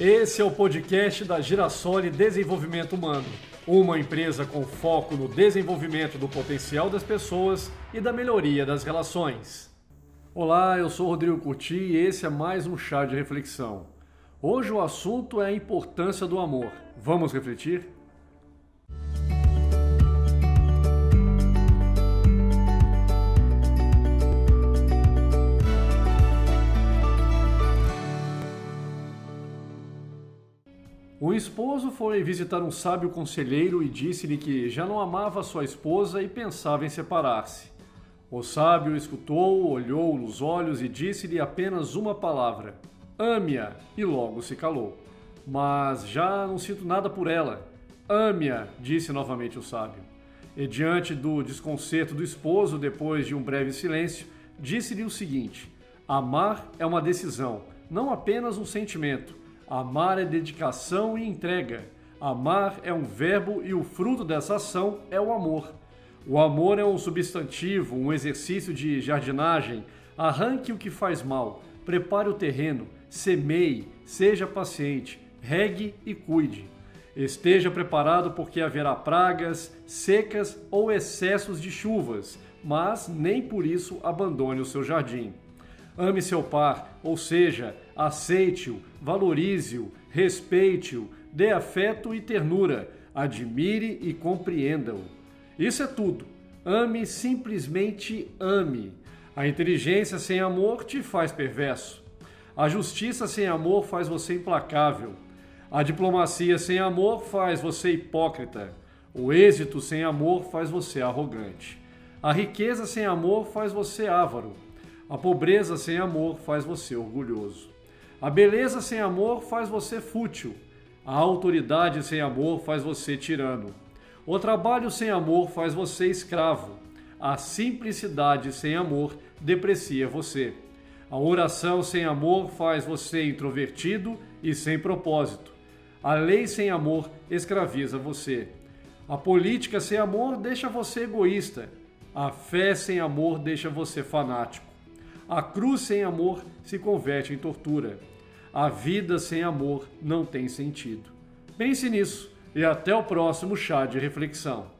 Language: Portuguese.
Esse é o podcast da Girassoli Desenvolvimento Humano, uma empresa com foco no desenvolvimento do potencial das pessoas e da melhoria das relações. Olá, eu sou Rodrigo Curti e esse é mais um chá de reflexão. Hoje o assunto é a importância do amor. Vamos refletir? Um esposo foi visitar um sábio conselheiro e disse-lhe que já não amava sua esposa e pensava em separar-se. O sábio escutou, olhou nos olhos e disse-lhe apenas uma palavra: Ame-a, e logo se calou. Mas já não sinto nada por ela. Ame-a, disse novamente o sábio. E diante do desconcerto do esposo, depois de um breve silêncio, disse-lhe o seguinte: Amar é uma decisão, não apenas um sentimento. Amar é dedicação e entrega. Amar é um verbo e o fruto dessa ação é o amor. O amor é um substantivo, um exercício de jardinagem. Arranque o que faz mal, prepare o terreno, semeie, seja paciente, regue e cuide. Esteja preparado porque haverá pragas, secas ou excessos de chuvas, mas nem por isso abandone o seu jardim. Ame seu par, ou seja, aceite-o, valorize-o, respeite-o, dê afeto e ternura, admire e compreenda-o. Isso é tudo. Ame, simplesmente ame. A inteligência sem amor te faz perverso. A justiça sem amor faz você implacável. A diplomacia sem amor faz você hipócrita. O êxito sem amor faz você arrogante. A riqueza sem amor faz você avaro. A pobreza sem amor faz você orgulhoso. A beleza sem amor faz você fútil. A autoridade sem amor faz você tirano. O trabalho sem amor faz você escravo. A simplicidade sem amor deprecia você. A oração sem amor faz você introvertido e sem propósito. A lei sem amor escraviza você. A política sem amor deixa você egoísta. A fé sem amor deixa você fanático. A cruz sem amor se converte em tortura. A vida sem amor não tem sentido. Pense nisso e até o próximo chá de reflexão.